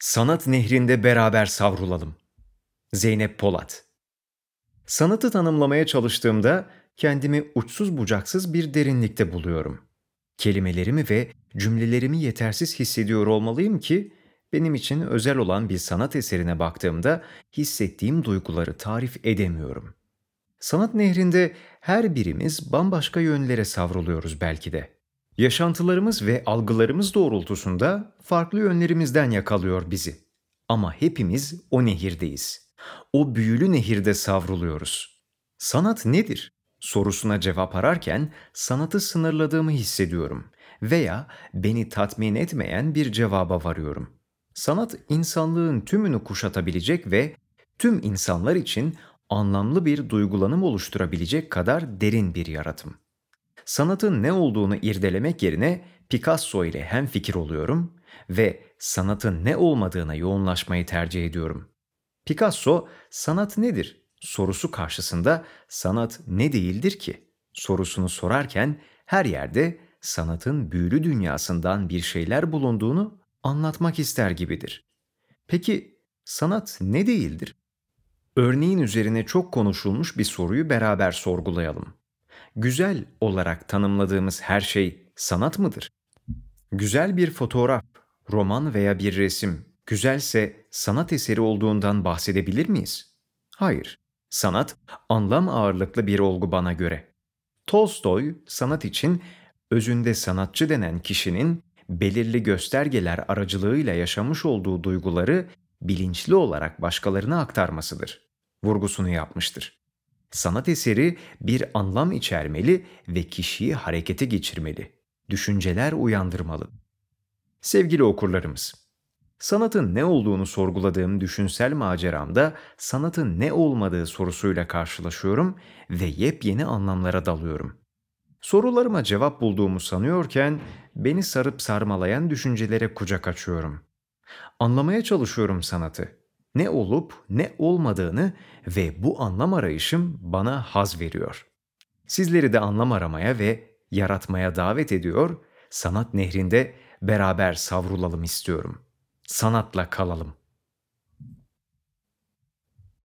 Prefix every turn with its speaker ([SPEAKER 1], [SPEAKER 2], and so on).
[SPEAKER 1] Sanat nehrinde beraber savrulalım. Zeynep Polat Sanatı tanımlamaya çalıştığımda kendimi uçsuz bucaksız bir derinlikte buluyorum. Kelimelerimi ve cümlelerimi yetersiz hissediyor olmalıyım ki benim için özel olan bir sanat eserine baktığımda hissettiğim duyguları tarif edemiyorum. Sanat nehrinde her birimiz bambaşka yönlere savruluyoruz belki de. Yaşantılarımız ve algılarımız doğrultusunda farklı yönlerimizden yakalıyor bizi. Ama hepimiz o nehirdeyiz. O büyülü nehirde savruluyoruz. Sanat nedir? sorusuna cevap ararken sanatı sınırladığımı hissediyorum veya beni tatmin etmeyen bir cevaba varıyorum. Sanat insanlığın tümünü kuşatabilecek ve tüm insanlar için anlamlı bir duygulanım oluşturabilecek kadar derin bir yaratım. Sanatın ne olduğunu irdelemek yerine Picasso ile hemfikir oluyorum ve sanatın ne olmadığına yoğunlaşmayı tercih ediyorum. Picasso sanat nedir sorusu karşısında sanat ne değildir ki sorusunu sorarken her yerde sanatın büyülü dünyasından bir şeyler bulunduğunu anlatmak ister gibidir. Peki sanat ne değildir? Örneğin üzerine çok konuşulmuş bir soruyu beraber sorgulayalım. Güzel olarak tanımladığımız her şey sanat mıdır? Güzel bir fotoğraf, roman veya bir resim güzelse sanat eseri olduğundan bahsedebilir miyiz? Hayır. Sanat anlam ağırlıklı bir olgu bana göre. Tolstoy sanat için özünde sanatçı denen kişinin belirli göstergeler aracılığıyla yaşamış olduğu duyguları bilinçli olarak başkalarına aktarmasıdır. Vurgusunu yapmıştır. Sanat eseri bir anlam içermeli ve kişiyi harekete geçirmeli, düşünceler uyandırmalı. Sevgili okurlarımız, sanatın ne olduğunu sorguladığım düşünsel maceramda sanatın ne olmadığı sorusuyla karşılaşıyorum ve yepyeni anlamlara dalıyorum. Sorularıma cevap bulduğumu sanıyorken beni sarıp sarmalayan düşüncelere kucak açıyorum. Anlamaya çalışıyorum sanatı. Ne olup ne olmadığını ve bu anlam arayışım bana haz veriyor. Sizleri de anlam aramaya ve yaratmaya davet ediyor, sanat nehrinde beraber savrulalım istiyorum. Sanatla kalalım.